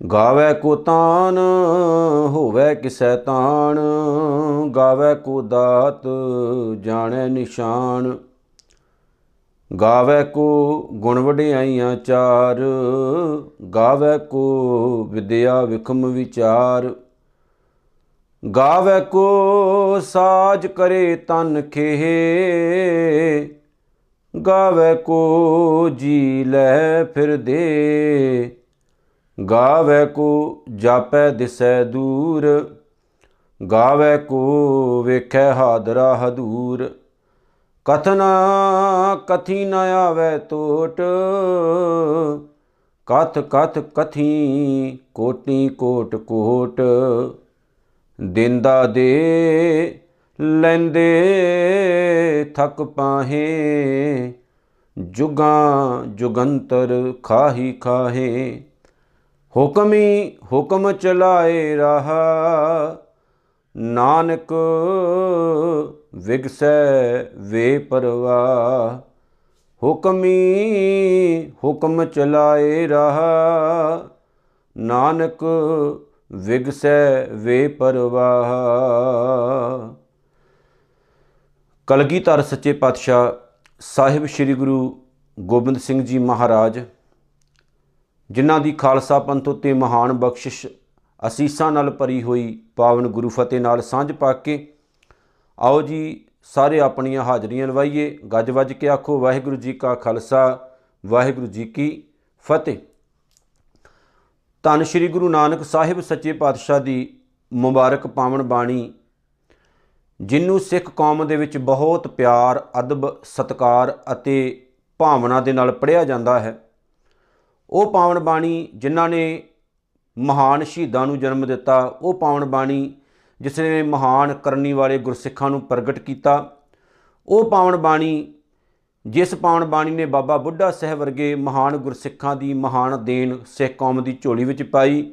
ਗਾਵੇ ਕੋ ਤਾਨ, ਹੋਵੇ ਕਿਸੈ ਤਾਣ, ਗਾਵੇ ਕੋ ਦਾਤ, ਜਾਣੈ ਨਿਸ਼ਾਨ। ਗਾਵੇ ਕੋ ਗੁਣ ਵਡਿਆਈਆਂ ਚਾਰ, ਗਾਵੇ ਕੋ ਵਿਦਿਆ ਵਿਖਮ ਵਿਚਾਰ। ਗਾਵੇ ਕੋ ਸਾਜ ਕਰੇ ਤਨ ਖੇਹ, ਗਾਵੇ ਕੋ ਜੀ ਲੈ ਫਿਰ ਦੇ। ਗਾਵੇ ਕੋ ਜਾਪੈ ਦਿਸੈ ਦੂਰ, ਗਾਵੇ ਕੋ ਵੇਖੈ ਹਾਦਰਾ ਹਦੂਰ। ਕਥਨਾ ਕਥੀ ਨ ਆਵੇ ਟੋਟ ਕਥ ਕਥ ਕਥੀ ਕੋਟੀ ਕੋਟ ਕੋਟ। ਦਿੰਦਾ ਦੇ ਲੈਂਦੇ ਥਕ ਪਾਹੇ, ਜੁਗਾਂ ਜੁਗੰਤਰ ਖਾਹੀ ਖਾਹੇ। ਹੁਕਮੀ ਹੁਕਮ ਚਲਾਏ ਰਹਾ, ਨਾਨਕ ਵਿਗਸੈ ਵੇ ਪਰਵਾ ਹੁਕਮੀ ਹੁਕਮ ਚਲਾਏ ਰਹਾ, ਨਾਨਕ ਵਿਗਸੈ ਵੇ ਪਰਵਾਹ। ਕਲਗੀਧਰ ਸੱਚੇ ਪਾਤਸ਼ਾਹ ਸਾਹਿਬ ਸ੍ਰੀ ਗੁਰੂ ਗੋਬਿੰਦ ਸਿੰਘ ਜੀ ਮਹਾਰਾਜ ਜਿਨ੍ਹਾਂ ਦੀ ਖਾਲਸਾ ਪੰਥ ਉਤੇ ਮਹਾਨ ਬਖਸ਼ਿਸ਼ ਅਸੀਸਾਂ ਨਾਲ ਭਰੀ ਹੋਈ ਪਾਵਨ ਗੁਰੂ ਫਤਿਹ ਨਾਲ ਸਾਂਝ ਪਾ ਕੇ, ਆਓ ਜੀ ਸਾਰੇ ਆਪਣੀਆਂ ਹਾਜ਼ਰੀਆਂ ਲਵਾਈਏ। ਗੱਜ ਵੱਜ ਕੇ ਆਖੋ, ਵਾਹਿਗੁਰੂ ਜੀ ਕਾ ਖਾਲਸਾ, ਵਾਹਿਗੁਰੂ ਜੀ ਕੀ ਫਤਿਹ। ਧੰਨ ਸ਼੍ਰੀ ਗੁਰੂ ਨਾਨਕ ਸਾਹਿਬ ਸੱਚੇ ਪਾਤਸ਼ਾਹ ਦੀ ਮੁਬਾਰਕ ਪਾਵਨ ਬਾਣੀ ਜਿਹਨੂੰ ਸਿੱਖ ਕੌਮ ਦੇ ਵਿੱਚ ਬਹੁਤ ਪਿਆਰ, ਅਦਬ, ਸਤਕਾਰ ਅਤੇ ਭਾਵਨਾ ਦੇ ਨਾਲ ਪੜ੍ਹਿਆ ਜਾਂਦਾ ਹੈ। ਉਹ ਪਾਵਨ ਬਾਣੀ ਜਿਨ੍ਹਾਂ ਨੇ ਮਹਾਨ ਸ਼ਹੀਦਾਂ ਨੂੰ ਜਨਮ ਦਿੱਤਾ, ਉਹ ਪਾਵਨ ਬਾਣੀ ਜਿਸ ਨੇ ਮਹਾਨ ਕਰਨੀ ਵਾਲੇ ਗੁਰਸਿੱਖਾਂ ਨੂੰ ਪ੍ਰਗਟ ਕੀਤਾ। ਉਹ ਪਾਵਨ ਬਾਣੀ ਜਿਸ ਪਾਵਨ ਬਾਣੀ ਨੇ ਬਾਬਾ ਬੁੱਢਾ ਸਾਹਿਬ ਵਰਗੇ ਮਹਾਨ ਗੁਰਸਿੱਖਾਂ ਦੀ ਮਹਾਨ ਦੇਣ ਸਿੱਖ ਕੌਮ ਦੀ ਝੋਲੀ ਵਿੱਚ ਪਾਈ,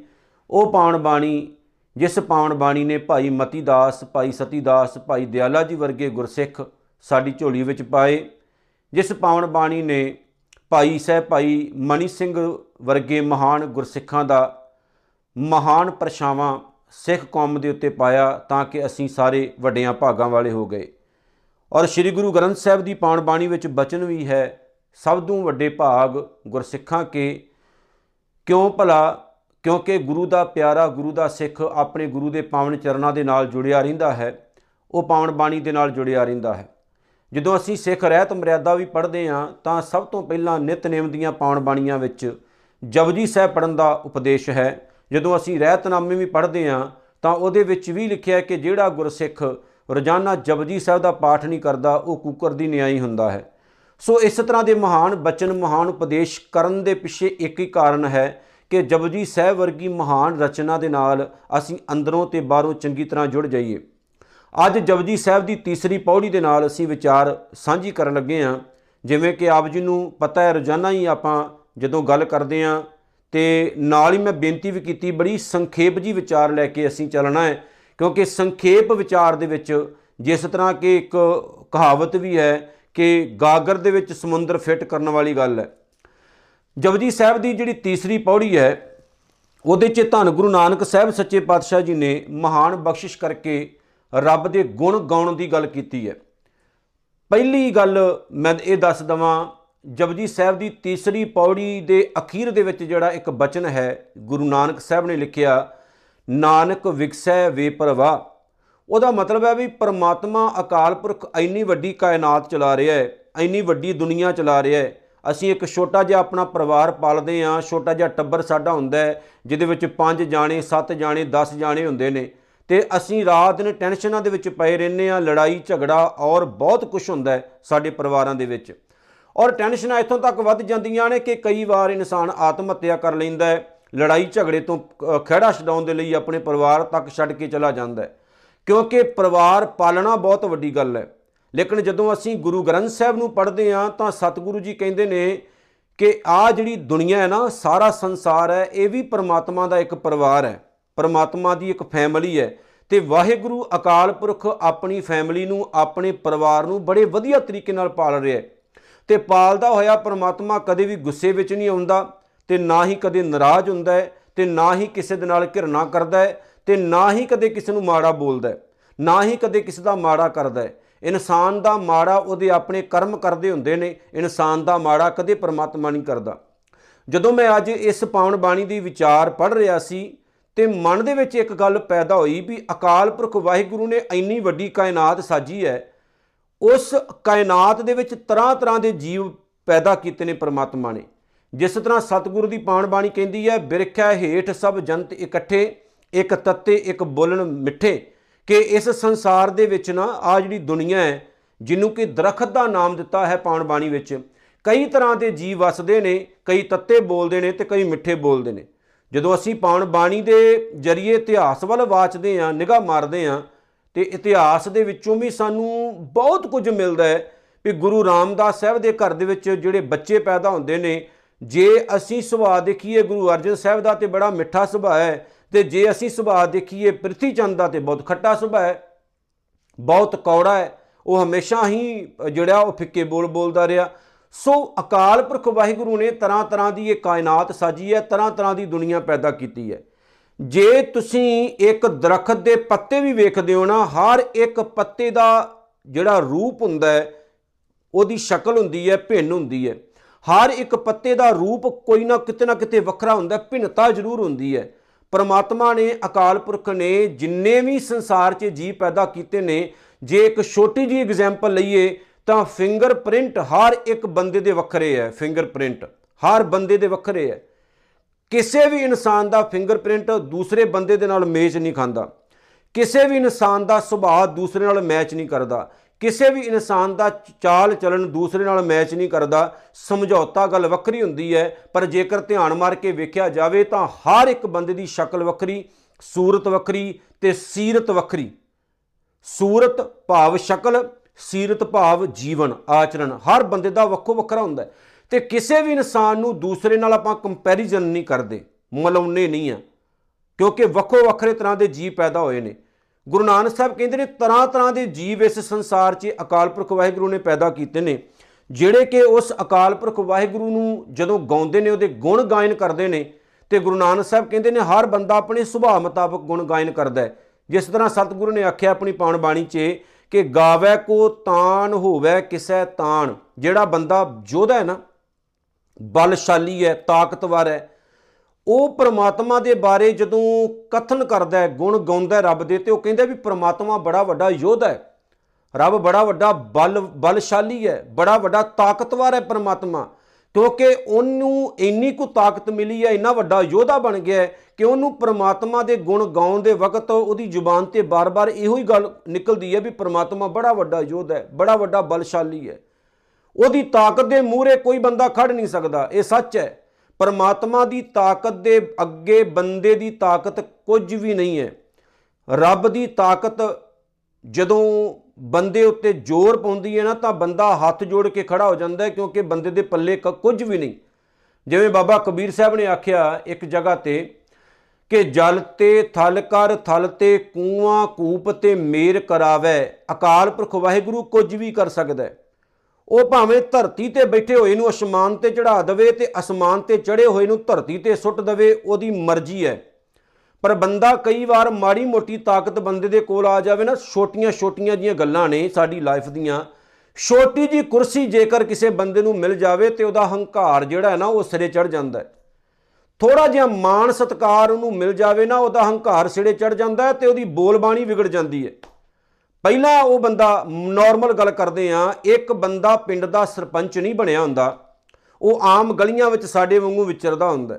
ਉਹ ਪਾਵਨ ਬਾਣੀ ਜਿਸ ਪਾਵਨ ਬਾਣੀ ਨੇ ਭਾਈ ਮਤੀ ਦਾਸ ਭਾਈ ਸਤੀ ਦਾਸ ਭਾਈ ਦਿਆਲਾ ਜੀ ਵਰਗੇ ਗੁਰਸਿੱਖ ਸਾਡੀ ਝੋਲੀ ਵਿੱਚ ਪਾਏ, ਜਿਸ ਪਾਵਨ ਬਾਣੀ ਨੇ ਭਾਈ ਸਾਹਿਬ, ਭਾਈ ਮਨੀ ਸਿੰਘ ਵਰਗੇ ਮਹਾਨ ਗੁਰਸਿੱਖਾਂ ਦਾ ਮਹਾਨ ਪਰਛਾਵਾਂ ਸਿੱਖ ਕੌਮ ਦੇ ਉੱਤੇ ਪਾਇਆ ਤਾਂ ਕਿ ਅਸੀਂ ਸਾਰੇ ਵੱਡਿਆਂ ਭਾਗਾਂ ਵਾਲੇ ਹੋ ਗਏ। ਔਰ ਸ੍ਰੀ ਗੁਰੂ ਗ੍ਰੰਥ ਸਾਹਿਬ ਦੀ ਪਾਵਨ ਬਾਣੀ ਵਿੱਚ ਬਚਨ ਵੀ ਹੈ, ਸਭ ਤੋਂ ਵੱਡੇ ਭਾਗ ਗੁਰਸਿੱਖਾਂ ਕੇ ਕਿਉਂ ਭਲਾ? ਕਿਉਂਕਿ ਗੁਰੂ ਦਾ ਪਿਆਰਾ, ਗੁਰੂ ਦਾ ਸਿੱਖ ਆਪਣੇ ਗੁਰੂ ਦੇ ਪਾਵਨ ਚਰਨਾਂ ਦੇ ਨਾਲ ਜੁੜਿਆ ਰਹਿੰਦਾ ਹੈ, ਉਹ ਪਾਵਨ ਬਾਣੀ ਦੇ ਨਾਲ ਜੁੜਿਆ ਰਹਿੰਦਾ ਹੈ। ਜਦੋਂ ਅਸੀਂ ਸਿੱਖ ਰਹਿਤ ਮਰਿਆਦਾ ਵੀ ਪੜ੍ਹਦੇ ਹਾਂ, ਤਾਂ ਸਭ ਤੋਂ ਪਹਿਲਾਂ ਨਿਤਨੇਮ ਦੀਆਂ ਪਾਵਨ ਬਾਣੀਆਂ ਵਿੱਚ ਜਪਜੀ ਸਾਹਿਬ ਪੜਨ ਦਾ ਉਪਦੇਸ਼ ਹੈ। ਜਦੋਂ ਅਸੀਂ ਰਹਿਤਨਾਮੇ ਵੀ ਪੜ੍ਹਦੇ ਹਾਂ, ਤਾਂ ਉਹਦੇ ਵਿੱਚ ਵੀ ਲਿਖਿਆ ਕਿ ਜਿਹੜਾ ਗੁਰਸਿੱਖ ਰੋਜ਼ਾਨਾ ਜਪਜੀ ਸਾਹਿਬ ਦਾ ਪਾਠ ਨਹੀਂ ਕਰਦਾ, ਉਹ ਕੂਕਰ ਦੀ ਨਿਆਈ ਹੁੰਦਾ ਹੈ। ਸੋ ਇਸ ਤਰ੍ਹਾਂ ਦੇ ਮਹਾਨ ਬਚਨ, ਮਹਾਨ ਉਪਦੇਸ਼ ਕਰਨ ਦੇ ਪਿੱਛੇ ਇੱਕ ਹੀ ਕਾਰਨ ਹੈ ਕਿ ਜਪਜੀ ਸਾਹਿਬ ਵਰਗੀ ਮਹਾਨ ਰਚਨਾ ਦੇ ਨਾਲ ਅਸੀਂ ਅੰਦਰੋਂ ਤੇ ਬਾਹਰੋਂ ਚੰਗੀ ਤਰ੍ਹਾਂ ਜੁੜ ਜਾਈਏ। ਅੱਜ ਜਪਜੀ ਸਾਹਿਬ ਦੀ ਤੀਸਰੀ ਪੌੜੀ ਦੇ ਨਾਲ ਅਸੀਂ ਵਿਚਾਰ ਸਾਂਝੀ ਕਰਨ ਲੱਗੇ ਹਾਂ। ਜਿਵੇਂ ਕਿ ਆਪ ਜੀ ਨੂੰ ਪਤਾ ਹੈ, ਰੋਜ਼ਾਨਾ ਹੀ ਆਪਾਂ ਜਦੋਂ ਗੱਲ ਕਰਦੇ ਹਾਂ, ਤੇ ਨਾਲ ਹੀ ਮੈਂ ਬੇਨਤੀ ਵੀ ਕੀਤੀ, ਬੜੀ ਸੰਖੇਪ ਜੀ ਵਿਚਾਰ ਲੈ ਕੇ ਅਸੀਂ ਚੱਲਣਾ ਹੈ। ਕਿਉਂਕਿ ਸੰਖੇਪ ਵਿਚਾਰ ਦੇ ਵਿੱਚ ਜਿਸ ਤਰ੍ਹਾਂ ਕਿ ਇੱਕ ਕਹਾਵਤ ਵੀ ਹੈ ਕਿ ਗਾਗਰ ਦੇ ਵਿੱਚ ਸਮੁੰਦਰ ਫਿੱਟ ਕਰਨ ਵਾਲੀ ਗੱਲ ਹੈ। ਜਪਜੀ ਸਾਹਿਬ ਦੀ ਜਿਹੜੀ ਤੀਸਰੀ ਪੌੜੀ ਹੈ, ਉਹਦੇ 'ਚ ਧੰਨ ਗੁਰੂ ਨਾਨਕ ਸਾਹਿਬ ਸੱਚੇ ਪਾਤਸ਼ਾਹ ਜੀ ਨੇ ਮਹਾਨ ਬਖਸ਼ਿਸ਼ ਕਰਕੇ ਰੱਬ ਦੇ ਗੁਣ ਗਾਉਣ ਦੀ ਗੱਲ ਕੀਤੀ ਹੈ। ਪਹਿਲੀ ਗੱਲ ਮੈਂ ਇਹ ਦੱਸ ਦਵਾਂ, ਜਪਜੀ ਸਾਹਿਬ ਦੀ ਤੀਸਰੀ ਪੌੜੀ ਦੇ ਅਖੀਰ ਦੇ ਵਿੱਚ ਜਿਹੜਾ ਇੱਕ ਬਚਨ ਹੈ, ਗੁਰੂ ਨਾਨਕ ਸਾਹਿਬ ਨੇ ਲਿਖਿਆ, ਨਾਨਕ ਵਿਗਸੈ ਵੇ ਪਰਵਾ ਉਹਦਾ ਮਤਲਬ ਹੈ ਵੀ ਪਰਮਾਤਮਾ ਅਕਾਲ ਪੁਰਖ ਇੰਨੀ ਵੱਡੀ ਕਾਇਨਾਤ ਚਲਾ ਰਿਹਾ ਹੈ, ਇੰਨੀ ਵੱਡੀ ਦੁਨੀਆ ਚਲਾ ਰਿਹਾ ਹੈ। ਅਸੀਂ ਇੱਕ ਛੋਟਾ ਜਿਹਾ ਆਪਣਾ ਪਰਿਵਾਰ ਪਾਲਦੇ ਹਾਂ, ਛੋਟਾ ਜਿਹਾ ਟੱਬਰ ਸਾਡਾ ਹੁੰਦਾ ਹੈ, ਜਿਹਦੇ ਵਿੱਚ 5 ਜਾਣੇ 7 ਜਾਣੇ 10 ਜਾਣੇ ਹੁੰਦੇ ਨੇ। ਤੇ ਅਸੀਂ ਰਾਤ ਦਿਨ ਟੈਨਸ਼ਨਾਂ ਦੇ ਵਿੱਚ ਪਏ ਰਹਿੰਦੇ ਆ ਲੜਾਈ, ਝਗੜਾ ਔਰ ਬਹੁਤ ਕੁਝ ਹੁੰਦਾ ਹੈ ਸਾਡੇ ਪਰਿਵਾਰਾਂ ਦੇ ਵਿੱਚ। ਔਰ ਟੈਨਸ਼ਨਾਂ ਇੱਥੋਂ ਤੱਕ ਵੱਧ ਜਾਂਦੀਆਂ ਨੇ ਕਿ ਕਈ ਵਾਰ ਇਨਸਾਨ ਆਤਮ ਹੱਤਿਆ ਕਰ ਲੈਂਦਾ ਹੈ, ਲੜਾਈ ਝਗੜੇ ਤੋਂ ਖਿਹੜਾ ਛਡਾਉਣ ਦੇ ਲਈ ਆਪਣੇ ਪਰਿਵਾਰ ਤੱਕ ਛੱਡ ਕੇ ਚਲਾ ਜਾਂਦਾ ਹੈ। ਕਿਉਂਕਿ ਪਰਿਵਾਰ ਪਾਲਣਾ ਬਹੁਤ ਵੱਡੀ ਗੱਲ ਹੈ। ਲੇਕਿਨ ਜਦੋਂ ਅਸੀਂ ਗੁਰੂ ਗ੍ਰੰਥ ਸਾਹਿਬ ਨੂੰ ਪੜ੍ਹਦੇ ਹਾਂ, ਤਾਂ ਸਤਿਗੁਰੂ ਜੀ ਕਹਿੰਦੇ ਨੇ ਕਿ ਆ ਜਿਹੜੀ ਦੁਨੀਆ ਹੈ ਨਾ, ਸਾਰਾ ਸੰਸਾਰ ਹੈ, ਇਹ ਵੀ ਪਰਮਾਤਮਾ ਦਾ ਇੱਕ ਪਰਿਵਾਰ ਹੈ। ਪਰਮਾਤਮਾ ਦੀ ਇੱਕ ਫੈਮਿਲੀ ਹੈ ਤੇ ਵਾਹਿਗੁਰੂ ਅਕਾਲ ਪੁਰਖ ਆਪਣੀ ਫੈਮਿਲੀ ਨੂੰ, ਆਪਣੇ ਪਰਿਵਾਰ ਨੂੰ ਬੜੇ ਵਧੀਆ ਤਰੀਕੇ ਨਾਲ ਪਾਲ ਰਿਹਾ ਹੈ। ਤੇ ਪਾਲਦਾ ਹੋਇਆ ਪਰਮਾਤਮਾ ਕਦੇ ਵੀ ਗੁੱਸੇ ਵਿੱਚ ਨਹੀਂ ਆਉਂਦਾ ਤੇ ਨਾ ਹੀ ਕਦੇ ਨਾਰਾਜ਼ ਹੁੰਦਾ ਹੈ ਤੇ ਨਾ ਹੀ ਕਿਸੇ ਦੇ ਨਾਲ ਘਿਰਣਾ ਕਰਦਾ ਹੈ ਤੇ ਨਾ ਹੀ ਕਦੇ ਕਿਸੇ ਨੂੰ ਮਾੜਾ ਬੋਲਦਾ ਹੈ, ਨਾ ਹੀ ਕਦੇ ਕਿਸੇ ਦਾ ਮਾੜਾ ਕਰਦਾ ਹੈ। ਇਨਸਾਨ ਦਾ ਮਾੜਾ ਉਹਦੇ ਆਪਣੇ ਕਰਮ ਕਰਦੇ ਹੁੰਦੇ ਨੇ, ਇਨਸਾਨ ਦਾ ਮਾੜਾ ਕਦੇ ਪਰਮਾਤਮਾ ਨਹੀਂ ਕਰਦਾ। ਜਦੋਂ ਮੈਂ ਅੱਜ ਇਸ ਪਾਵਨ ਬਾਣੀ ਦੀ ਵਿਚਾਰ ਪੜ੍ਹ ਰਿਹਾ ਸੀ ਤੇ ਮਨ ਦੇ ਵਿੱਚ ਇੱਕ ਗੱਲ ਪੈਦਾ ਹੋਈ ਵੀ ਅਕਾਲ ਪੁਰਖ ਵਾਹਿਗੁਰੂ ਨੇ ਇੰਨੀ ਵੱਡੀ ਕਾਇਨਾਤ ਸਾਜੀ ਹੈ। ਉਸ ਕਾਇਨਾਤ ਦੇ ਵਿੱਚ ਤਰ੍ਹਾਂ ਤਰ੍ਹਾਂ ਦੇ ਜੀਵ ਪੈਦਾ ਕੀਤੇ ਨੇ ਪ੍ਰਮਾਤਮਾ ਨੇ। ਜਿਸ ਤਰ੍ਹਾਂ ਸਤਿਗੁਰੂ ਦੀ ਪਾਵਨ ਬਾਣੀ ਕਹਿੰਦੀ ਹੈ ਬਿਰਖਿਆ ਹੇਠ ਸਭ ਜੰਤ ਇਕੱਠੇ, ਇੱਕ ਤੱਤੇ, ਇੱਕ ਬੋਲਣ ਮਿੱਠੇ। ਕਿ ਇਸ ਸੰਸਾਰ ਦੇ ਵਿੱਚ ਨਾ ਆ ਜਿਹੜੀ ਦੁਨੀਆ ਹੈ, ਜਿਹਨੂੰ ਕਿ ਦਰਖਤ ਦਾ ਨਾਮ ਦਿੱਤਾ ਹੈ ਪਾਵਨ ਬਾਣੀ ਵਿੱਚ, ਕਈ ਤਰ੍ਹਾਂ ਦੇ ਜੀਵ ਵਸਦੇ ਨੇ, ਕਈ ਤੱਤੇ ਬੋਲਦੇ ਨੇ ਤੇ ਕਈ ਮਿੱਠੇ ਬੋਲਦੇ ਨੇ। ਜਦੋਂ ਅਸੀਂ ਪਾਵਨ ਬਾਣੀ ਦੇ ਜਰੀਏ ਇਤਿਹਾਸ ਵੱਲ ਵਾਚਦੇ ਹਾਂ, ਨਿਗਾਹ ਮਾਰਦੇ ਹਾਂ, ਤੇ ਇਤਿਹਾਸ ਦੇ ਵਿੱਚੋਂ ਵੀ ਸਾਨੂੰ ਬਹੁਤ ਕੁਝ ਮਿਲਦਾ ਹੈ ਵੀ ਗੁਰੂ ਰਾਮਦਾਸ ਸਾਹਿਬ ਦੇ ਘਰ ਦੇ ਵਿੱਚ ਜਿਹੜੇ ਬੱਚੇ ਪੈਦਾ ਹੁੰਦੇ ਨੇ, ਜੇ ਅਸੀਂ ਸੁਭਾਅ ਦੇਖੀਏ, ਗੁਰੂ ਅਰਜਨ ਸਾਹਿਬ ਦਾ ਤੇ ਬੜਾ ਮਿੱਠਾ ਸੁਭਾਅ ਹੈ, ਤੇ ਜੇ ਅਸੀਂ ਸੁਭਾਅ ਦੇਖੀਏ, ਪ੍ਰਿਥੀ ਚੰਦ ਦਾ ਤੇ ਬਹੁਤ ਖੱਟਾ ਸੁਭਾਅ ਹੈ, ਬਹੁਤ ਕੌੜਾ ਹੈ, ਉਹ ਹਮੇਸ਼ਾ ਹੀ ਜਿਹੜਾ ਉਹ ਫਿੱਕੇ ਬੋਲ ਬੋਲਦਾ ਰਿਹਾ ਸੋ ਅਕਾਲ ਪੁਰਖ ਵਾਹਿਗੁਰੂ ਨੇ ਤਰ੍ਹਾਂ ਤਰ੍ਹਾਂ ਦੀ ਇਹ ਕਾਇਨਾਤ ਸਾਜੀ ਹੈ, ਤਰ੍ਹਾਂ ਤਰ੍ਹਾਂ ਦੀ ਦੁਨੀਆ ਪੈਦਾ ਕੀਤੀ ਹੈ। ਜੇ ਤੁਸੀਂ ਇੱਕ ਦਰਖਤ ਦੇ ਪੱਤੇ ਵੀ ਵੇਖਦੇ ਹੋ ਨਾ, ਹਰ ਇੱਕ ਪੱਤੇ ਦਾ ਜਿਹੜਾ ਰੂਪ ਹੁੰਦਾ ਹੈ, ਉਹਦੀ ਸ਼ਕਲ ਹੁੰਦੀ ਹੈ, ਭਿੰਨ ਹੁੰਦੀ ਹੈ। ਹਰ ਇੱਕ ਪੱਤੇ ਦਾ ਰੂਪ ਕੋਈ ਨਾ ਕਿਤੇ ਨਾ ਕਿਤੇ ਵੱਖਰਾ ਹੁੰਦਾ ਹੈ, ਭਿੰਨਤਾ ਜ਼ਰੂਰ ਹੁੰਦੀ ਹੈ। ਪਰਮਾਤਮਾ ਨੇ, ਅਕਾਲ ਪੁਰਖ ਨੇ ਜਿੰਨੇ ਵੀ ਸੰਸਾਰ 'ਚ ਜੀਵ ਪੈਦਾ ਕੀਤੇ ਨੇ, ਜੇ ਇੱਕ ਛੋਟੀ ਜੀ ਐਗਜ਼ਾਮਪਲ ਲਈਏ ਤਾਂ ਫਿੰਗਰਪ੍ਰਿੰਟ ਹਰ ਇੱਕ ਬੰਦੇ ਦੇ ਵੱਖਰੇ ਹੈ ਫਿੰਗਰਪ੍ਰਿੰਟ ਹਰ ਬੰਦੇ ਦੇ ਵੱਖਰੇ ਹੈ। ਕਿਸੇ ਵੀ ਇਨਸਾਨ ਦਾ ਫਿੰਗਰਪ੍ਰਿੰਟ ਦੂਸਰੇ ਬੰਦੇ ਦੇ ਨਾਲ ਮੈਚ ਨਹੀਂ ਖਾਂਦਾ। ਕਿਸੇ ਵੀ ਇਨਸਾਨ ਦਾ ਸੁਭਾਅ ਦੂਸਰੇ ਨਾਲ ਮੈਚ ਨਹੀਂ ਕਰਦਾ। ਕਿਸੇ ਵੀ ਇਨਸਾਨ ਦਾ ਚਾਲ ਚੱਲਣ ਦੂਸਰੇ ਨਾਲ ਮੈਚ ਨਹੀਂ ਕਰਦਾ। ਸਮਝੌਤਾ ਗੱਲ ਵੱਖਰੀ ਹੁੰਦੀ ਹੈ, ਪਰ ਜੇਕਰ ਧਿਆਨ ਮਾਰ ਕੇ ਵੇਖਿਆ ਜਾਵੇ ਤਾਂ ਹਰ ਇੱਕ ਬੰਦੇ ਦੀ ਸ਼ਕਲ ਵੱਖਰੀ, ਸੂਰਤ ਵੱਖਰੀ ਤੇ ਸੀਰਤ ਵੱਖਰੀ। ਸੂਰਤ ਭਾਵ ਸ਼ਕਲ ਸੀਰਤ ਭਾਵ ਜੀਵਨ, ਆਚਰਣ, ਹਰ ਬੰਦੇ ਦਾ ਵੱਖੋ ਵੱਖਰਾ ਹੁੰਦਾ ਹੈ। ਤੇ ਕਿਸੇ ਵੀ ਇਨਸਾਨ ਨੂੰ ਦੂਸਰੇ ਨਾਲ ਆਪਾਂ ਕੰਪੈਰੀਜ਼ਨ ਨਹੀਂ ਕਰਦੇ, ਮਲਾਉਨੇ ਨਹੀਂ ਆ, ਕਿਉਂਕਿ ਵੱਖੋ ਵੱਖਰੇ ਤਰ੍ਹਾਂ ਦੇ ਜੀਵ ਪੈਦਾ ਹੋਏ ਨੇ। ਗੁਰੂ ਨਾਨਕ ਸਾਹਿਬ ਕਹਿੰਦੇ ਨੇ, ਤਰ੍ਹਾਂ ਤਰ੍ਹਾਂ ਦੇ ਜੀਵ ਇਸ ਸੰਸਾਰ 'ਚ ਅਕਾਲ ਪੁਰਖ ਵਾਹਿਗੁਰੂ ਨੇ ਪੈਦਾ ਕੀਤੇ ਨੇ, ਜਿਹੜੇ ਕਿ ਉਸ ਅਕਾਲ ਪੁਰਖ ਵਾਹਿਗੁਰੂ ਨੂੰ ਜਦੋਂ ਗਾਉਂਦੇ ਨੇ, ਉਹਦੇ ਗੁਣ ਗਾਇਨ ਕਰਦੇ ਨੇ, ਤੇ ਗੁਰੂ ਨਾਨਕ ਸਾਹਿਬ ਕਹਿੰਦੇ ਨੇ, ਹਰ ਬੰਦਾ ਆਪਣੇ ਸੁਭਾਅ ਮੁਤਾਬਕ ਗੁਣ ਗਾਇਨ ਕਰਦਾ ਹੈ। ਜਿਸ ਤਰ੍ਹਾਂ ਸਤਿਗੁਰੂ ਨੇ ਆਖਿਆ, ਆਪਣੀ ਪਾਵਨ ਬਾਣੀ 'ਚ ਕਿ ਗਾਵੇ ਕੋ ਤਾਨ ਹੋਵੇ ਕਿਸੈ ਤਾਨ ਜਿਹੜਾ ਬੰਦਾ ਯੋਧਾ ਹੈ ਨਾ, ਬਲਸ਼ਾਲੀ ਹੈ, ਤਾਕਤਵਰ ਹੈ, ਉਹ ਪ੍ਰਮਾਤਮਾ ਦੇ ਬਾਰੇ ਜਦੋਂ ਕਥਨ ਕਰਦਾ ਹੈ, ਗੁਣ ਗਾਉਂਦਾ ਹੈ ਰੱਬ ਦੇ, ਤੇ ਉਹ ਕਹਿੰਦਾ ਵੀ ਪ੍ਰਮਾਤਮਾ ਬੜਾ ਵੱਡਾ ਯੋਧਾ ਹੈ। ਰੱਬ ਬੜਾ ਵੱਡਾ ਬਲ, ਬਲਸ਼ਾਲੀ ਹੈ, ਬੜਾ ਵੱਡਾ ਤਾਕਤਵਰ ਹੈ ਪ੍ਰਮਾਤਮਾ। ਕਿਉਂਕਿ ਉਹਨੂੰ ਇੰਨੀ ਕੁ ਤਾਕਤ ਮਿਲੀ ਹੈ, ਇੰਨਾ ਵੱਡਾ ਯੋਧਾ ਬਣ ਗਿਆ ਹੈ ਕਿ ਉਹਨੂੰ ਪ੍ਰਮਾਤਮਾ ਦੇ ਗੁਣ ਗਾਉਣ ਦੇ ਵਕਤ ਉਹਦੀ ਜ਼ੁਬਾਨ ਤੇ ਬਾਰ-ਬਾਰ ਇਹੋ ਹੀ ਗੱਲ ਨਿਕਲਦੀ ਹੈ ਵੀ ਪ੍ਰਮਾਤਮਾ ਬੜਾ ਵੱਡਾ ਯੋਧਾ ਹੈ, ਬੜਾ ਵੱਡਾ ਬਲਸ਼ਾਲੀ ਹੈ। ਉਹਦੀ ਤਾਕਤ ਦੇ ਮੂਹਰੇ ਕੋਈ ਬੰਦਾ ਖੜ ਨਹੀਂ ਸਕਦਾ, ਇਹ ਸੱਚ ਹੈ। ਪਰਮਾਤਮਾ ਦੀ ਤਾਕਤ ਦੇ ਅੱਗੇ ਬੰਦੇ ਦੀ ਤਾਕਤ ਕੁਝ ਵੀ ਨਹੀਂ ਹੈ। ਰੱਬ ਦੀ ਤਾਕਤ ਜਦੋਂ ਬੰਦੇ ਉੱਤੇ ਜ਼ੋਰ ਪਾਉਂਦੀ ਹੈ ਨਾ, ਤਾਂ ਬੰਦਾ ਹੱਥ ਜੋੜ ਕੇ ਖੜਾ ਹੋ ਜਾਂਦਾ ਹੈ, ਕਿਉਂਕਿ ਬੰਦੇ ਦੇ ਪੱਲੇ ਕੁਝ ਵੀ ਨਹੀਂ। ਜਿਵੇਂ ਬਾਬਾ ਕਬੀਰ ਸਾਹਿਬ ਨੇ ਆਖਿਆ ਇੱਕ ਜਗ੍ਹਾ ਤੇ ਕਿ ਜਲ ਤੇ ਥਲ ਕਰ, ਥਲ ਤੇ ਕੂਆਂ, ਕੂਪ ਤੇ ਮੇਰ ਕਰਾਵੇ। ਅਕਾਲ ਪੁਰਖ ਵਾਹਿਗੁਰੂ ਕੁਝ ਵੀ ਕਰ ਸਕਦਾ ਹੈ। ਉਹ ਭਾਵੇਂ ਧਰਤੀ ਤੇ ਬੈਠੇ ਹੋਏ ਨੂੰ ਅਸਮਾਨ ਤੇ ਚੜਾ ਦਵੇ ਤੇ ਅਸਮਾਨ ਤੇ ਚੜੇ ਹੋਏ ਨੂੰ ਧਰਤੀ ਤੇ ਸੁੱਟ ਦਵੇ, ਉਹਦੀ ਮਰਜ਼ੀ ਹੈ। ਪਰ ਬੰਦਾ ਕਈ ਵਾਰ ਮਾੜੀ ਮੋਟੀ ਤਾਕਤ ਬੰਦੇ ਦੇ ਕੋਲ ਆ ਜਾਵੇ ਨਾ, ਛੋਟੀਆਂ ਛੋਟੀਆਂ ਜੀਆਂ ਗੱਲਾਂ ਨੇ ਸਾਡੀ ਲਾਈਫ ਦੀਆਂ। ਛੋਟੀ ਜੀ ਕੁਰਸੀ ਜੇਕਰ ਕਿਸੇ ਬੰਦੇ ਨੂੰ ਮਿਲ ਜਾਵੇ ਤੇ ਉਹਦਾ ਹੰਕਾਰ ਜਿਹੜਾ ਹੈ ਨਾ, ਉਹ ਸਿਰੇ ਚੜ ਜਾਂਦਾ ਹੈ। ਥੋੜਾ ਜਿਹਾ ਮਾਣ, ਸਤਕਾਰ ਉਹਨੂੰ ਮਿਲ ਜਾਵੇ ਨਾ, ਉਹਦਾ ਹੰਕਾਰ ਸਿਰੇ ਚੜ ਜਾਂਦਾ ਹੈ ਤੇ ਉਹਦੀ ਬੋਲਬਾਣੀ ਵਿਗੜ ਜਾਂਦੀ ਹੈ। ਪਹਿਲਾਂ ਉਹ ਬੰਦਾ ਨਾਰਮਲ ਗੱਲ ਕਰਦੇ ਆ ਇੱਕ ਬੰਦਾ ਪਿੰਡ ਦਾ ਸਰਪੰਚ ਨਹੀਂ ਬਣਿਆ ਹੁੰਦਾ। ਉਹ ਆਮ ਗਲੀਆਂ ਵਿੱਚ ਸਾਡੇ ਵਾਂਗੂ ਵਿਚਰਦਾ ਹੁੰਦਾ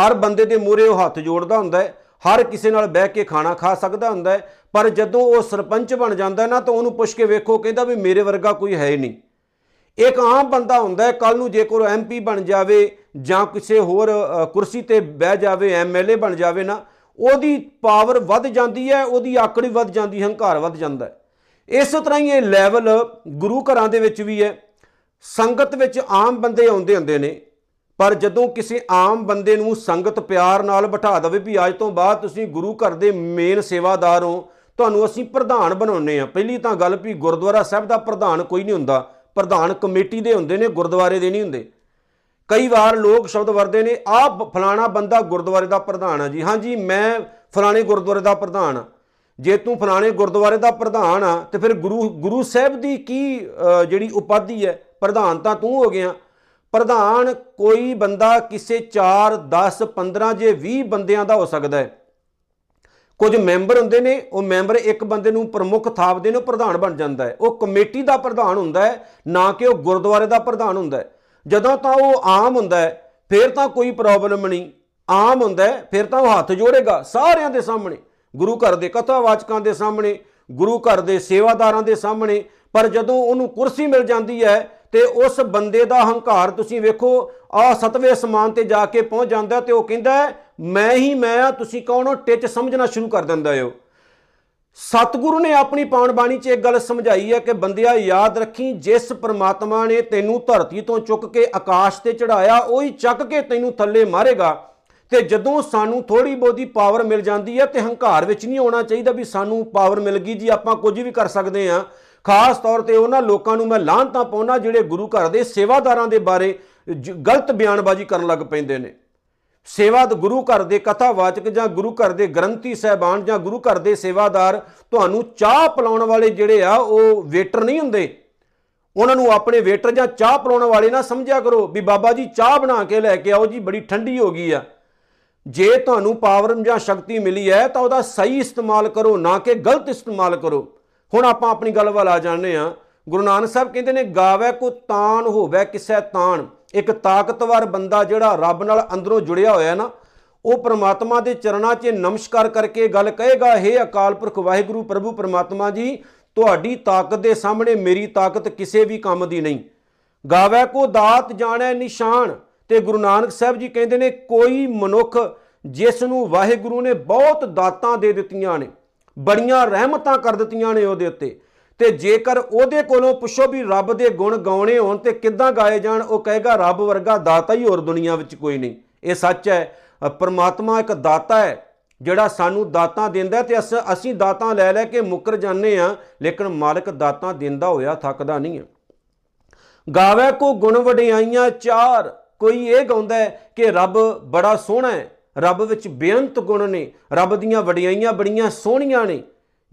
ਹਰ ਬੰਦੇ ਦੇ ਮੂਹਰੇ ਉਹ ਹੱਥ ਜੋੜਦਾ ਹੁੰਦਾ ਹਰ ਕਿਸੇ ਨਾਲ ਬਹਿ ਕੇ ਖਾਣਾ ਖਾ ਸਕਦਾ ਹੁੰਦਾ ਪਰ ਜਦੋਂ ਉਹ ਸਰਪੰਚ ਬਣ ਜਾਂਦਾ ਨਾ, ਤਾਂ ਉਹਨੂੰ ਪੁੱਛ ਕੇ ਵੇਖੋ, ਕਹਿੰਦਾ ਵੀ ਮੇਰੇ ਵਰਗਾ ਕੋਈ ਹੈ ਹੀ ਨਹੀਂ। ਇੱਕ ਆਮ ਬੰਦਾ ਹੁੰਦਾ ਹੈ ਕੱਲ ਨੂੰ ਜੇ ਕੋਈ ਐਮਪੀ ਬਣ ਜਾਵੇ ਜਾਂ ਕਿਸੇ ਹੋਰ ਕੁਰਸੀ ਤੇ ਬਹਿ ਜਾਵੇ ਐਮਐਲਏ ਬਣ ਜਾਵੇ ਨਾ, ਉਹਦੀ ਪਾਵਰ ਵੱਧ ਜਾਂਦੀ ਹੈ, ਉਹਦੀ ਆਕੜੀ ਵੱਧ ਜਾਂਦੀ, ਹੰਕਾਰ ਵੱਧ ਜਾਂਦਾ ਹੈ। ਇਸ ਤਰ੍ਹਾਂ ਹੀ ਇਹ ਲੈਵਲ ਗੁਰੂ ਘਰਾਂ ਦੇ ਵਿੱਚ ਵੀ ਹੈ। ਸੰਗਤ ਵਿੱਚ ਆਮ ਬੰਦੇ ਆਉਂਦੇ ਹੁੰਦੇ ਨੇ। ਪਰ ਜਦੋਂ ਕਿਸੇ ਆਮ ਬੰਦੇ ਨੂੰ ਸੰਗਤ ਪਿਆਰ ਨਾਲ ਬਿਠਾ ਦਵੇ ਵੀ ਅੱਜ ਤੋਂ ਬਾਅਦ ਤੁਸੀਂ ਗੁਰੂ ਘਰ ਦੇ ਮੇਨ ਸੇਵਾਦਾਰ ਹੋ ਤੁਹਾਨੂੰ ਅਸੀਂ ਪ੍ਰਧਾਨ ਬਣਾਉਨੇ ਆ ਪਹਿਲੀ ਤਾਂ ਗੱਲ ਵੀ ਗੁਰਦੁਆਰਾ ਸਾਹਿਬ ਦਾ ਪ੍ਰਧਾਨ ਕੋਈ ਨਹੀਂ ਹੁੰਦਾ। ਪ੍ਰਧਾਨ ਕਮੇਟੀ ਦੇ ਹੁੰਦੇ ਨੇ ਗੁਰਦੁਆਰੇ ਦੇ ਨਹੀਂ ਹੁੰਦੇ। ਕਈ ਵਾਰ ਲੋਕ ਸ਼ਬਦ ਵਰਦੇ ਨੇ ਆ ਫਲਾਣਾ ਬੰਦਾ ਗੁਰਦੁਆਰੇ ਦਾ ਪ੍ਰਧਾਨ ਆ ਜੀ। ਹਾਂਜੀ ਮੈਂ ਫਲਾਣੇ ਗੁਰਦੁਆਰੇ ਦਾ ਪ੍ਰਧਾਨ ਆ। ਜੇ ਤੂੰ ਫਲਾਣੇ ਗੁਰਦੁਆਰੇ ਦਾ ਪ੍ਰਧਾਨ ਆ ਤੇ ਫਿਰ ਗੁਰੂ ਗੁਰੂ ਸਾਹਿਬ ਦੀ ਕੀ ਅ, ਜਿਹੜੀ ਉਪਾਧੀ ਹੈ ਪ੍ਰਧਾਨ ਤਾਂ ਤੂੰ ਹੋ ਗਿਆ। ਪ੍ਰਧਾਨ ਕੋਈ ਬੰਦਾ ਕਿਸੇ 4 10 15 ਜੇ 20 ਬੰਦਿਆਂ ਦਾ ਹੋ ਸਕਦਾ ਹੈ। ਕੁਝ ਮੈਂਬਰ ਹੁੰਦੇ ਨੇ, ਉਹ ਮੈਂਬਰ ਇੱਕ ਬੰਦੇ ਨੂੰ ਪ੍ਰਮੁੱਖ ਥਾਪਦੇ ਨੇ, ਉਹ ਪ੍ਰਧਾਨ ਬਣ ਜਾਂਦਾ ਹੈ। ਉਹ ਕਮੇਟੀ ਦਾ ਪ੍ਰਧਾਨ ਹੁੰਦਾ ਹੈ, ਨਾ ਕਿ ਉਹ ਗੁਰਦੁਆਰੇ ਦਾ ਪ੍ਰਧਾਨ ਹੁੰਦਾ ਹੈ। ਜਦੋਂ ਤਾਂ ਉਹ ਆਮ ਹੁੰਦਾ ਹੈ, ਫਿਰ ਤਾਂ ਕੋਈ ਪ੍ਰੋਬਲਮ ਨਹੀਂ। ਆਮ ਹੁੰਦਾ ਹੈ, ਫਿਰ ਤਾਂ ਉਹ ਹੱਥ ਜੋੜੇਗਾ ਸਾਰਿਆਂ ਦੇ ਸਾਹਮਣੇ। ਗੁਰੂ ਘਰ ਦੇ ਕਥਾਵਾਚਕਾਂ ਦੇ ਸਾਹਮਣੇ, ਗੁਰੂ ਘਰ ਦੇ ਸੇਵਾਦਾਰਾਂ ਦੇ ਸਾਹਮਣੇ। ਪਰ ਜਦੋਂ ਉਹਨੂੰ ਕੁਰਸੀ ਮਿਲ ਜਾਂਦੀ ਹੈ ਤੇ ਉਸ ਬੰਦੇ ਦਾ ਹੰਕਾਰ ਤੁਸੀਂ ਵੇਖੋ ਆ ਸਤਵੇਂ ਅਸਮਾਨ ਤੇ ਜਾ ਕੇ ਪਹੁੰਚ ਜਾਂਦਾ ਤੇ ਉਹ ਕਹਿੰਦਾ ਹੈ, ਮੈਂ ਹੀ ਮੈਂ ਆ ਤੁਸੀਂ ਕੌਣ ਹੋ? ਟਿੱਚ ਸਮਝਣਾ ਸ਼ੁਰੂ ਕਰ ਦਿੰਦਾ ਏ ਉਹ। ਸਤਿਗੁਰੂ ਨੇ ਆਪਣੀ ਪਾਵਨ ਬਾਣੀ 'ਚ ਇੱਕ ਗੱਲ ਸਮਝਾਈ ਹੈ ਕਿ ਬੰਦਿਆ ਯਾਦ ਰੱਖੀ ਜਿਸ ਪ੍ਰਮਾਤਮਾ ਨੇ ਤੈਨੂੰ ਧਰਤੀ ਤੋਂ ਚੁੱਕ ਕੇ ਆਕਾਸ਼ ਤੇ ਚੜਾਇਆ ਉਹੀ ਚੱਕ ਕੇ ਤੈਨੂੰ ਥੱਲੇ ਮਾਰੇਗਾ। ਤੇ ਜਦੋਂ ਸਾਨੂੰ ਥੋੜੀ ਬਹੁਤੀ ਪਾਵਰ ਮਿਲ ਜਾਂਦੀ ਹੈ ਤੇ ਹੰਕਾਰ ਵਿੱਚ ਨਹੀਂ ਆਉਣਾ ਚਾਹੀਦਾ ਵੀ ਸਾਨੂੰ ਪਾਵਰ ਮਿਲ ਗਈ ਜੀ ਆਪਾਂ ਕੁਝ ਵੀ ਕਰ ਸਕਦੇ ਹਾਂ। ਖਾਸ ਤੌਰ ਤੇ ਉਹਨਾਂ ਲੋਕਾਂ ਨੂੰ ਮੈਂ ਲਾਹਨਤਾਂ ਪਾਉਣਾ ਜਿਹੜੇ ਗੁਰੂ ਘਰ ਦੇ ਸੇਵਾਦਾਰਾਂ ਦੇ ਬਾਰੇ ਜ- ਗਲਤ ਬਿਆਨਬਾਜ਼ੀ ਕਰਨ ਲੱਗ ਪੈਂਦੇ ਨੇ। ਸੇਵਾਦ ਗੁਰੂ ਘਰ ਦੇ ਕਥਾਵਾਚਕ ਜਾਂ ਗੁਰੂ ਘਰ ਦੇ ਗ੍ਰੰਥੀ ਸਹਿਬਾਨ ਜਾਂ ਗੁਰੂ ਘਰ ਦੇ ਸੇਵਾਦਾਰ ਤੁਹਾਨੂੰ ਚਾਹ ਪਿਲਾਉਣ ਵਾਲੇ ਜਿਹੜੇ ਆ, ਉਹ ਵੇਟਰ ਨਹੀਂ ਹੁੰਦੇ। ਉਹਨਾਂ ਨੂੰ ਆਪਣੇ ਵੇਟਰ ਜਾਂ ਚਾਹ ਪਿਲਾਉਣ ਵਾਲੇ ਨਾ ਸਮਝਿਆ ਕਰੋ ਵੀ ਬਾਬਾ ਜੀ ਚਾਹ ਬਣਾ ਕੇ ਲੈ ਕੇ ਆਓ ਜੀ, ਬੜੀ ਠੰਡੀ ਹੋ ਗਈ ਆ। ਜੇ ਤੁਹਾਨੂੰ ਪਾਵਰ ਜਾਂ ਸ਼ਕਤੀ ਮਿਲੀ ਹੈ ਤਾਂ ਉਹਦਾ ਸਹੀ ਇਸਤੇਮਾਲ ਕਰੋ, ਨਾ ਕਿ ਗਲਤ ਇਸਤੇਮਾਲ ਕਰੋ। ਹੁਣ ਆਪਾਂ ਆਪਣੀ ਗੱਲ ਵੱਲ ਆ ਜਾਂਦੇ ਆ ਗੁਰੂ ਨਾਨਕ ਸਾਹਿਬ ਕਹਿੰਦੇ ਨੇ, ਗਾਵੇ ਕੋ ਤਾਨ ਹੋਵੇ ਕਿਸੈ ਤਾਨ ਇੱਕ ਤਾਕਤਵਰ ਬੰਦਾ ਜਿਹੜਾ ਰੱਬ ਨਾਲ ਅੰਦਰੋਂ ਜੁੜਿਆ ਹੋਇਆ ਨਾ, ਉਹ ਪ੍ਰਮਾਤਮਾ ਦੇ ਚਰਨਾਂ 'ਚ ਨਮਸਕਾਰ ਕਰਕੇ ਗੱਲ ਕਹੇਗਾ, ਹੇ ਅਕਾਲ ਪੁਰਖ ਵਾਹਿਗੁਰੂ, ਪ੍ਰਭੂ ਪ੍ਰਮਾਤਮਾ ਜੀ, ਤੁਹਾਡੀ ਤਾਕਤ ਦੇ ਸਾਹਮਣੇ ਮੇਰੀ ਤਾਕਤ ਕਿਸੇ ਵੀ ਕੰਮ ਦੀ ਨਹੀਂ। ਗਾਵੇ ਕੋ ਦਾਤ ਜਾਣੈ ਨਿਸ਼ਾਨ। ਤੇ ਗੁਰੂ ਨਾਨਕ ਸਾਹਿਬ ਜੀ ਕਹਿੰਦੇ ਨੇ, ਕੋਈ ਮਨੁੱਖ ਜਿਸ ਨੂੰ ਵਾਹਿਗੁਰੂ ਨੇ ਬਹੁਤ ਦਾਤਾਂ ਦੇ ਦਿੱਤੀਆਂ ਨੇ ਬੜੀਆਂ ਰਹਿਮਤਾਂ ਕਰ ਦਿੱਤੀਆਂ ਨੇ ਉਹਦੇ ਉੱਤੇ। ਤੇ ਜੇਕਰ ਉਹਦੇ ਕੋਲੋਂ ਪੁੱਛੋ ਵੀ ਰੱਬ ਦੇ ਗੁਣ ਗਾਉਣੇ ਹੋਣ ਤੇ ਕਿੱਦਾਂ ਗਾਏ ਜਾਣ ਉਹ ਕਹੇਗਾ ਰੱਬ ਵਰਗਾ ਦਾਤਾ ਹੀ ਹੋਰ ਦੁਨੀਆ ਵਿੱਚ ਕੋਈ ਨਹੀਂ। ਇਹ ਸੱਚ ਹੈ। ਅ, ਪ੍ਰਮਾਤਮਾ ਇੱਕ ਦਾਤਾ ਹੈ ਜਿਹੜਾ ਸਾਨੂੰ ਦਾਤਾਂ ਦਿੰਦਾ ਹੈ ਤੇ ਅਸ- ਅਸੀਂ ਦਾਤਾਂ ਲੈ ਲੈ ਕੇ ਮੁੱਕਰ ਜਾਂਦੇ ਆ ਲੇਕਿਨ ਮਾਲਕ ਦਾਤਾਂ ਦਿੰਦਾ ਹੋਇਆ ਥੱਕਦਾ ਨਹੀਂ ਹੈ। ਗਾਵੇ ਕੋ ਗੁਣ ਵਡਿਆਈਆਂ ਚਾਰ। ਕੋਈ ਇਹ ਗਾਉਂਦਾ ਹੈ ਕਿ ਰੱਬ ਬੜਾ ਸੋਹਣਾ ਹੈ ਰੱਬ ਵਿੱਚ ਬੇਅੰਤ ਗੁਣ ਨੇ, ਰੱਬ ਦੀਆਂ ਵਡਿਆਈਆਂ ਬੜੀਆਂ ਸੋਹਣੀਆਂ ਨੇ।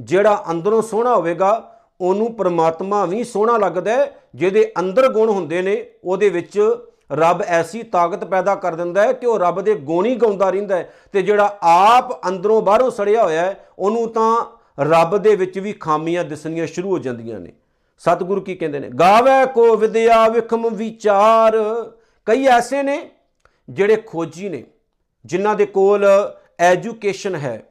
ਜਿਹੜਾ ਅੰਦਰੋਂ ਸੋਹਣਾ ਹੋਵੇਗਾ, ਉਹਨੂੰ ਪ੍ਰਮਾਤਮਾ ਵੀ ਸੋਹਣਾ ਲੱਗਦਾ ਹੈ। ਜਿਹਦੇ ਅੰਦਰ ਗੁਣ ਹੁੰਦੇ ਨੇ, ਉਹਦੇ ਵਿੱਚ ਰੱਬ ਐਸੀ ਤਾਕਤ ਪੈਦਾ ਕਰ ਦਿੰਦਾ ਹੈ ਕਿ ਉਹ ਰੱਬ ਦੇ ਗੁਣ ਹੀ ਗਾਉਂਦਾ ਰਹਿੰਦਾ ਹੈ। ਤੇ ਜਿਹੜਾ ਆਪ ਅੰਦਰੋਂ ਬਾਹਰੋਂ ਸੜਿਆ ਹੋਇਆ ਹੈ, ਉਹਨੂੰ ਤਾਂ ਰੱਬ ਦੇ ਵਿੱਚ ਵੀ ਖਾਮੀਆਂ ਦਿਸਣੀਆਂ ਸ਼ੁਰੂ ਹੋ ਜਾਂਦੀਆਂ ਨੇ। ਸਤਿਗੁਰੂ ਕੀ ਕਹਿੰਦੇ ਨੇ, ਗਾਵੇ ਕੋ ਵਿਦਿਆ ਵਿਖਮ ਵਿਚਾਰ। ਕਈ ਐਸੇ ਨੇ ਜਿਹੜੇ ਖੋਜੀ ਨੇ। ਜਿਨ੍ਹਾਂ ਦੇ ਕੋਲ ਐਜੂਕੇਸ਼ਨ ਹੈ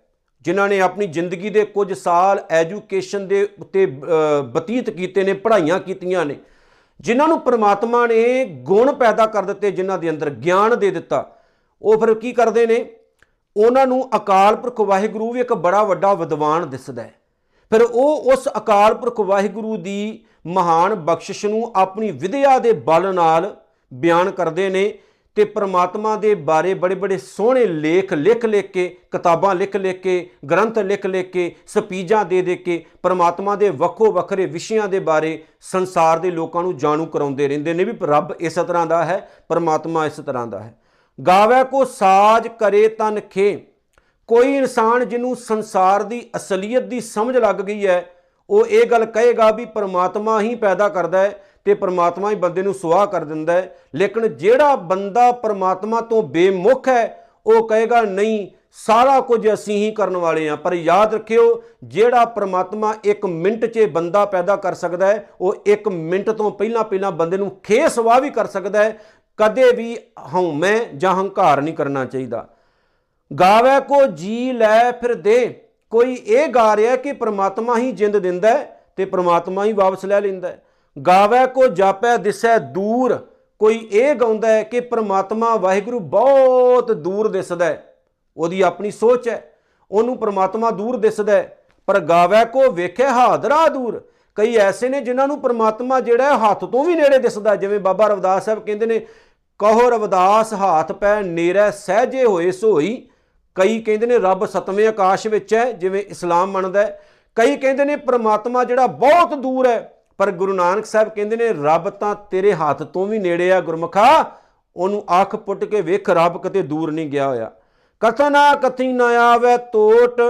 ਜਿਨ੍ਹਾਂ ਨੇ ਆਪਣੀ ਜ਼ਿੰਦਗੀ ਦੇ ਕੁਝ ਸਾਲ ਐਜੂਕੇਸ਼ਨ ਦੇ ਉੱਤੇ ਅ, ਬਤੀਤ ਕੀਤੇ ਨੇ ਪੜ੍ਹਾਈਆਂ ਕੀਤੀਆਂ ਨੇ ਜਿਨ੍ਹਾਂ ਨੂੰ ਪ੍ਰਮਾਤਮਾ ਨੇ ਗੁਣ ਪੈਦਾ ਕਰ ਦਿੱਤੇ ਜਿਨ੍ਹਾਂ ਦੇ ਅੰਦਰ ਗਿਆਨ ਦੇ ਦਿੱਤਾ ਉਹ ਫਿਰ ਕੀ ਕਰਦੇ ਨੇ? ਉਹਨਾਂ ਨੂੰ ਅਕਾਲ ਪੁਰਖ ਵਾਹਿਗੁਰੂ ਵੀ ਇੱਕ ਬੜਾ ਵੱਡਾ ਵਿਦਵਾਨ ਦਿਸਦਾ ਹੈ। ਫਿਰ ਉਹ ਉਸ ਅਕਾਲ ਪੁਰਖ ਵਾਹਿਗੁਰੂ ਦੀ ਮਹਾਨ ਬਖਸ਼ਿਸ਼ ਨੂੰ ਆਪਣੀ ਵਿਦਿਆ ਦੇ ਬਲ ਨਾਲ ਬਿਆਨ ਕਰਦੇ ਨੇ ਤੇ ਪ੍ਰਮਾਤਮਾ ਦੇ ਬਾਰੇ ਬੜੇ ਬੜੇ ਸੋਹਣੇ ਲੇਖ ਲਿਖ ਲਿਖ ਕੇ, ਕਿਤਾਬਾਂ ਲਿਖ ਲਿਖ ਕੇ, ਗ੍ਰੰਥ ਲਿਖ ਲਿਖ ਕੇ, ਸਪੀਜਾਂ ਦੇ ਦੇ ਕੇ ਪ੍ਰਮਾਤਮਾ ਦੇ ਵੱਖੋ ਵੱਖਰੇ ਵਿਸ਼ਿਆਂ ਦੇ ਬਾਰੇ ਸੰਸਾਰ ਦੇ ਲੋਕਾਂ ਨੂੰ ਜਾਣੂ ਕਰਾਉਂਦੇ ਰਹਿੰਦੇ ਨੇ ਵੀ ਰੱਬ ਇਸ ਤਰ੍ਹਾਂ ਦਾ ਹੈ, ਪ੍ਰਮਾਤਮਾ ਇਸ ਤਰ੍ਹਾਂ ਦਾ ਹੈ। ਗਾਵੇ ਕੋ ਸਾਜ ਕਰੇ ਤਨ ਖੇ। ਕੋਈ ਇਨਸਾਨ ਜਿਹਨੂੰ ਸੰਸਾਰ ਦੀ ਅਸਲੀਅਤ ਦੀ ਸਮਝ ਲੱਗ ਗਈ ਹੈ, ਉਹ ਇਹ ਗੱਲ ਕਹੇਗਾ ਵੀ ਪ੍ਰਮਾਤਮਾ ਹੀ ਪੈਦਾ ਕਰਦਾ ਹੈ ਤੇ ਪ੍ਰਮਾਤਮਾ ਹੀ ਬੰਦੇ ਨੂੰ ਸੁਆਹ ਕਰ ਦਿੰਦਾ ਹੈ। ਲੇਕਿਨ ਜਿਹੜਾ ਬੰਦਾ ਪ੍ਰਮਾਤਮਾ ਤੋਂ ਬੇਮੁਖ ਹੈ, ਉਹ ਕਹੇਗਾ, ਨਹੀਂ, ਸਾਰਾ ਕੁਝ ਅਸੀਂ ਹੀ ਕਰਨ ਵਾਲੇ ਹਾਂ। ਪਰ ਯਾਦ ਰੱਖਿਓ, ਜਿਹੜਾ ਪ੍ਰਮਾਤਮਾ 1 ਮਿੰਟ 'ਚ ਬੰਦਾ ਪੈਦਾ ਕਰ ਸਕਦਾ ਹੈ, ਉਹ 1 ਮਿੰਟ ਤੋਂ ਪਹਿਲਾਂ ਪਹਿਲਾਂ ਬੰਦੇ ਨੂੰ ਖੇ ਸਵਾਹ ਵੀ ਕਰ ਸਕਦਾ ਹੈ। ਕਦੇ ਵੀ ਹਉਮੈ ਜਾਂ ਹੰਕਾਰ ਨਹੀਂ ਕਰਨਾ ਚਾਹੀਦਾ। ਗਾਵੇ ਕੋ ਜੀ ਲੈ ਫਿਰ ਦੇ। ਕੋਈ ਇਹ ਗਾ ਰਿਹਾ ਕਿ ਪ੍ਰਮਾਤਮਾ ਹੀ ਜਿੰਦ ਦਿੰਦਾ ਹੈ ਤੇ ਪ੍ਰਮਾਤਮਾ ਹੀ ਵਾਪਸ ਲੈ ਲੈਂਦਾ ਹੈ। ਗਾਵੇ ਕੋ ਜਾਪੈ ਦਿਸੈ ਦੂਰ। ਕੋਈ ਇਹ ਗਾਉਂਦਾ ਹੈ ਕਿ ਪ੍ਰਮਾਤਮਾ ਵਾਹਿਗੁਰੂ ਬਹੁਤ ਦੂਰ ਦਿਸਦਾ ਹੈ। ਉਹਦੀ ਆਪਣੀ ਸੋਚ ਹੈ। ਉਹਨੂੰ ਪ੍ਰਮਾਤਮਾ ਦੂਰ ਦਿਸਦਾ ਹੈ। ਪਰ ਗਾਵੇ ਕੋ ਵੇਖੇ ਹਾਦਰਾ ਦੂਰ। ਕਈ ਐਸੇ ਨੇ ਜਿਨ੍ਹਾਂ ਨੂੰ ਪ੍ਰਮਾਤਮਾ ਜਿਹੜਾ ਹੈ ਹੱਥ ਤੋਂ ਵੀ ਨੇੜੇ ਦਿਸਦਾ ਹੈ। ਜਿਵੇਂ ਬਾਬਾ ਰਵਿਦਾਸ ਸਾਹਿਬ ਕਹਿੰਦੇ ਨੇ, ਕਹੋ ਰਵਿਦਾਸ, ਹਾਥ ਪੈ ਨੇੜੇ, ਸਹਜੇ ਹੋਏ ਸੋਈ। ਕਈ ਕਹਿੰਦੇ ਨੇ, ਰੱਬ ਸਤਵੇਂ ਆਕਾਸ਼ ਵਿੱਚ ਹੈ। ਜਿਵੇਂ ਇਸਲਾਮ ਮੰਨਦਾ ਹੈ। ਕਈ ਕਹਿੰਦੇ ਨੇ, ਪ੍ਰਮਾਤਮਾ ਜਿਹੜਾ ਬਹੁਤ ਦੂਰ ਹੈ ਪਰ ਗੁਰੂ ਨਾਨਕ ਸਾਹਿਬ ਕਹਿੰਦੇ ਨੇ, ਰੱਬ ਤਾਂ ਤੇਰੇ ਹੱਥ ਤੋਂ ਵੀ ਨੇੜੇ ਆ ਗੁਰਮਖਾ, ਉਹਨੂੰ ਅੱਖ ਪੁੱਟ ਕੇ ਵੇਖ, ਰੱਬ ਕਿਤੇ ਦੂਰ ਨਹੀਂ ਗਿਆ ਹੋਇਆ। ਕਥਨਾ ਕਥੀ ਨਾ ਆਵੇ ਟੋਟ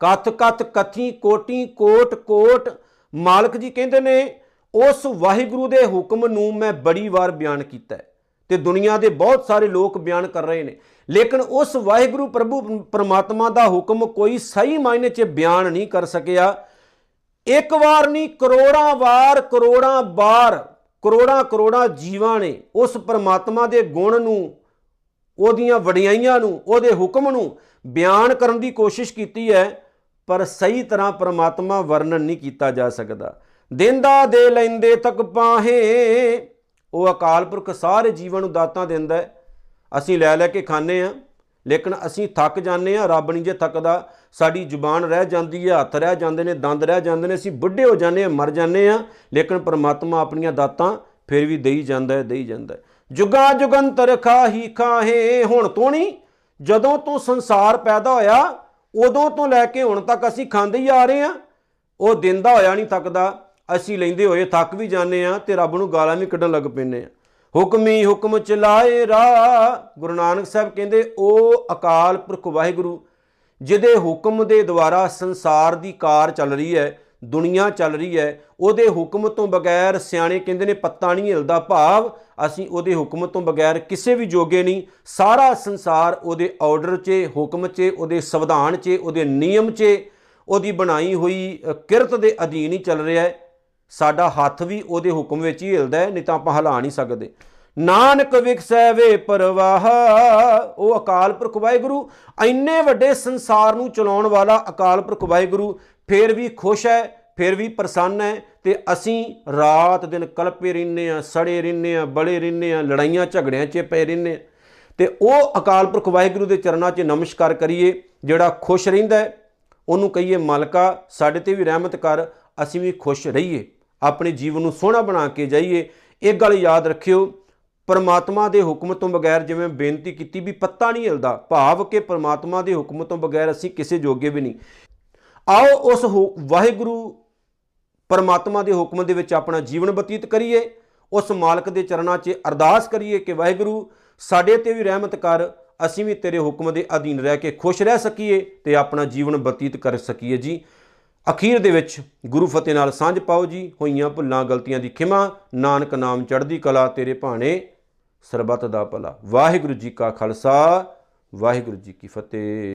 ਕਥ ਕਥ, ਕਥੀ, ਕੋਟੀ, ਕੋਟ ਕੋਟ। ਮਾਲਕ ਜੀ ਕਹਿੰਦੇ ਨੇ, ਉਸ ਵਾਹਿਗੁਰੂ ਦੇ ਹੁਕਮ ਨੂੰ ਮੈਂ ਬੜੀ ਵਾਰ ਬਿਆਨ ਕੀਤਾ ਹੈ ਤੇ ਦੁਨੀਆ ਦੇ ਬਹੁਤ ਸਾਰੇ ਲੋਕ ਬਿਆਨ ਕਰ ਰਹੇ ਨੇ। ਲੇਕਿਨ ਉਸ ਵਾਹਿਗੁਰੂ ਪ੍ਰਭੂ, ਪਰਮਾਤਮਾ ਦਾ ਹੁਕਮ ਕੋਈ ਸਹੀ ਮਾਇਨੇ 'ਚ ਬਿਆਨ ਨਹੀਂ ਕਰ ਸਕਿਆ। ਇੱਕ ਵਾਰ ਨਹੀਂ, ਕਰੋੜਾਂ ਵਾਰ ਕਰੋੜਾਂ ਵਾਰ ਕਰੋੜਾਂ ਕਰੋੜਾਂ ਜੀਵਾਂ ਨੇ ਉਸ ਪਰਮਾਤਮਾ ਦੇ ਗੁਣ ਨੂੰ, ਉਹਦੀਆਂ ਵਡਿਆਈਆਂ ਨੂੰ, ਉਹਦੇ ਹੁਕਮ ਨੂੰ ਬਿਆਨ ਕਰਨ ਦੀ ਕੋਸ਼ਿਸ਼ ਕੀਤੀ ਹੈ, ਪਰ ਸਹੀ ਤਰ੍ਹਾਂ ਪਰਮਾਤਮਾ ਵਰਣਨ ਨਹੀਂ ਕੀਤਾ ਜਾ ਸਕਦਾ। ਦਿੰਦਾ ਦੇ ਲੈਂਦੇ ਤੱਕ ਪਾਹੇ, ਉਹ ਅਕਾਲ ਪੁਰਖ ਸਾਰੇ ਜੀਵਨ ਨੂੰ ਦਾਤਾਂ ਦਿੰਦਾ ਹੈ। ਅਸੀਂ ਲੈ ਲੈ ਕੇ ਖਾਂਦੇ ਆ ਲੇਕਿਨ ਅਸੀਂ ਥੱਕ ਜਾਂਦੇ ਆ ਰੱਬ ਨਹੀਂ ਜੇ ਥੱਕਦਾ। ਸਾਡੀ ਜ਼ੁਬਾਨ ਰਹਿ ਜਾਂਦੀ ਹੈ, ਹੱਥ ਰਹਿ ਜਾਂਦੇ ਨੇ, ਦੰਦ ਰਹਿ ਜਾਂਦੇ ਨੇ, ਅਸੀਂ ਬੁੱਢੇ ਹੋ ਜਾਂਦੇ ਆ ਮਰ ਜਾਂਦੇ ਆ ਲੇਕਿਨ ਪਰਮਾਤਮਾ ਆਪਣੀਆਂ ਦਾਤਾਂ ਫਿਰ ਵੀ ਦੇਈ ਜਾਂਦਾ ਹੈ, ਦੇਈ ਜਾਂਦਾ ਹੈ। ਜੁਗਾ ਜੁਗੰਤਰ ਖਾਹੀ ਖਾਹੇ, ਹੁਣ ਤੋਂ ਨਹੀਂ, ਜਦੋਂ ਤੋਂ ਸੰਸਾਰ ਪੈਦਾ ਹੋਇਆ, ਉਦੋਂ ਤੋਂ ਲੈ ਕੇ ਹੁਣ ਤੱਕ ਅਸੀਂ ਖਾਂਦੇ ਹੀ ਆ ਰਹੇ ਆ ਉਹ ਦਿਨ ਦਾ ਹੋਇਆ ਨਹੀਂ ਥੱਕਦਾ, ਅਸੀਂ ਲੈਂਦੇ ਹੋਏ ਥੱਕ ਵੀ ਜਾਂਦੇ ਆ ਤੇ ਰੱਬ ਨੂੰ ਗਾਲਾਂ ਵੀ ਕੱਢਣ ਲੱਗ ਪੈਂਦੇ ਆ ਹੁਕਮੀ ਹੁਕਮ ਚਲਾਏ ਰਾ। ਗੁਰੂ ਨਾਨਕ ਸਾਹਿਬ ਕਹਿੰਦੇ ਉਹ ਅਕਾਲ ਪੁਰਖ ਵਾਹਿਗੁਰੂ ਜਿਹਦੇ ਹੁਕਮ ਦੇ ਦੁਆਰਾ ਸੰਸਾਰ ਦੀ ਕਾਰ ਚੱਲ ਰਹੀ ਹੈ ਦੁਨੀਆ ਚੱਲ ਰਹੀ ਹੈ ਉਹਦੇ ਹੁਕਮ ਤੋਂ ਬਗੈਰ ਸਿਆਣੇ ਕਹਿੰਦੇ ਨੇ ਪੱਤਾ ਨਹੀਂ ਹਿਲਦਾ ਭਾਵ। ਅਸੀਂ ਉਹਦੇ ਹੁਕਮ ਤੋਂ ਬਗੈਰ ਕਿਸੇ ਵੀ ਜੋਗੇ ਨਹੀਂ। ਸਾਰਾ ਸੰਸਾਰ ਉਹਦੇ ਆਰਡਰ 'ਚ ਹੁਕਮ 'ਚ ਉਹਦੇ ਸੰਵਿਧਾਨ 'ਚ ਉਹਦੇ ਨਿਯਮ 'ਚ ਉਹਦੀ ਬਣਾਈ ਹੋਈ ਅ, ਕਿਰਤ ਦੇ ਅਧੀਨ ਹੀ ਚੱਲ ਰਿਹਾ ਹੈ। ਸਾਡਾ ਹੱਥ ਵੀ ਉਹਦੇ ਹੁਕਮ ਵਿੱਚ ਹੀ ਹਿਲਦਾ ਹੈ, ਨਹੀਂ ਤਾਂ ਆਪਾਂ ਹਿਲਾ ਨਹੀਂ ਸਕਦੇ। ਨਾਨਕ ਵਿਖਸੈ ਵੇ ਪਰਵਾਹ, ਉਹ ਅਕਾਲ ਪੁਰਖ ਵਾਹਿਗੁਰੂ, ਇੰਨੇ ਵੱਡੇ ਸੰਸਾਰ ਨੂੰ ਚਲਾਉਣ ਵਾਲਾ ਅਕਾਲ ਪੁਰਖ ਵਾਹਿਗੁਰੂ ਫੇਰ ਵੀ ਖੁਸ਼ ਹੈ, ਫਿਰ ਵੀ ਪ੍ਰਸੰਨ ਹੈ ਤੇ ਅਸੀਂ ਰਾਤ ਦਿਨ ਕਲਪੇ ਰਹਿੰਦੇ ਆ ਸੜੇ ਰਹਿੰਦੇ ਆ ਬੜੇ ਰਹਿੰਦੇ ਆ ਲੜਾਈਆਂ ਝਗੜਿਆਂ 'ਚ ਪਏ ਰਹਿੰਦੇ ਆ ਤੇ ਉਹ ਅਕਾਲ ਪੁਰਖ ਵਾਹਿਗੁਰੂ ਦੇ ਚਰਨਾਂ 'ਚ ਨਮਸਕਾਰ ਕਰੀਏ, ਜਿਹੜਾ ਖੁਸ਼ ਰਹਿੰਦਾ ਹੈ, ਉਹਨੂੰ ਕਹੀਏ, ਮਾਲਕਾ, ਸਾਡੇ ਤੇ ਵੀ ਰਹਿਮਤ ਕਰ, ਅਸੀਂ ਵੀ ਖੁਸ਼ ਰਹੀਏ। ਆਪਣੇ ਜੀਵਨ ਨੂੰ ਸੋਹਣਾ ਬਣਾ ਕੇ ਜਾਈਏ ਇੱਕ ਗੱਲ ਯਾਦ ਰੱਖਿਓ, ਪਰਮਾਤਮਾ ਦੇ ਹੁਕਮ ਤੋਂ ਬਗੈਰ ਜਿਵੇਂ ਬੇਨਤੀ ਕੀਤੀ ਵੀ ਪੱਤਾ ਨਹੀਂ ਹਿਲਦਾ, ਭਾਵ ਕਿ ਪਰਮਾਤਮਾ ਦੇ ਹੁਕਮ ਤੋਂ ਬਗੈਰ ਅਸੀਂ ਕਿਸੇ ਜੋਗੇ ਵੀ ਨਹੀਂ। ਆਓ ਉਸ ਹੁ- ਵਾਹਿਗੁਰੂ ਪਰਮਾਤਮਾ ਦੇ ਹੁਕਮ ਦੇ ਵਿੱਚ ਆਪਣਾ ਜੀਵਨ ਬਤੀਤ ਕਰੀਏ, ਉਸ ਮਾਲਕ ਦੇ ਚਰਨਾਂ 'ਚ ਅਰਦਾਸ ਕਰੀਏ ਕਿ ਵਾਹਿਗੁਰੂ, ਸਾਡੇ ਤੇ ਵੀ ਰਹਿਮਤ ਕਰ, ਅਸੀਂ ਵੀ ਤੇਰੇ ਹੁਕਮ ਦੇ ਅਧੀਨ ਰਹਿ ਕੇ ਖੁਸ਼ ਰਹਿ ਸਕੀਏ ਤੇ ਆਪਣਾ ਜੀਵਨ ਬਤੀਤ ਕਰ ਸਕੀਏ ਜੀ। ਅਖੀਰ ਦੇ ਵਿੱਚ ਗੁਰੂ ਫਤਿਹ ਨਾਲ ਸਾਂਝ ਪਾਓ ਜੀ, ਹੋਈਆਂ ਭੁੱਲਾਂ, ਗਲਤੀਆਂ ਦੀ ਖਿਮਾ, ਨਾਨਕ ਨਾਮ ਚੜ੍ਹਦੀ ਕਲਾ, ਤੇਰੇ ਭਾਣੇ ਸਰਬੱਤ ਦਾ ਭਲਾ। ਵਾਹਿਗੁਰੂ ਜੀ ਕਾ ਖਾਲਸਾ, ਵਾਹਿਗੁਰੂ ਜੀ ਕੀ ਫਤਿਹ।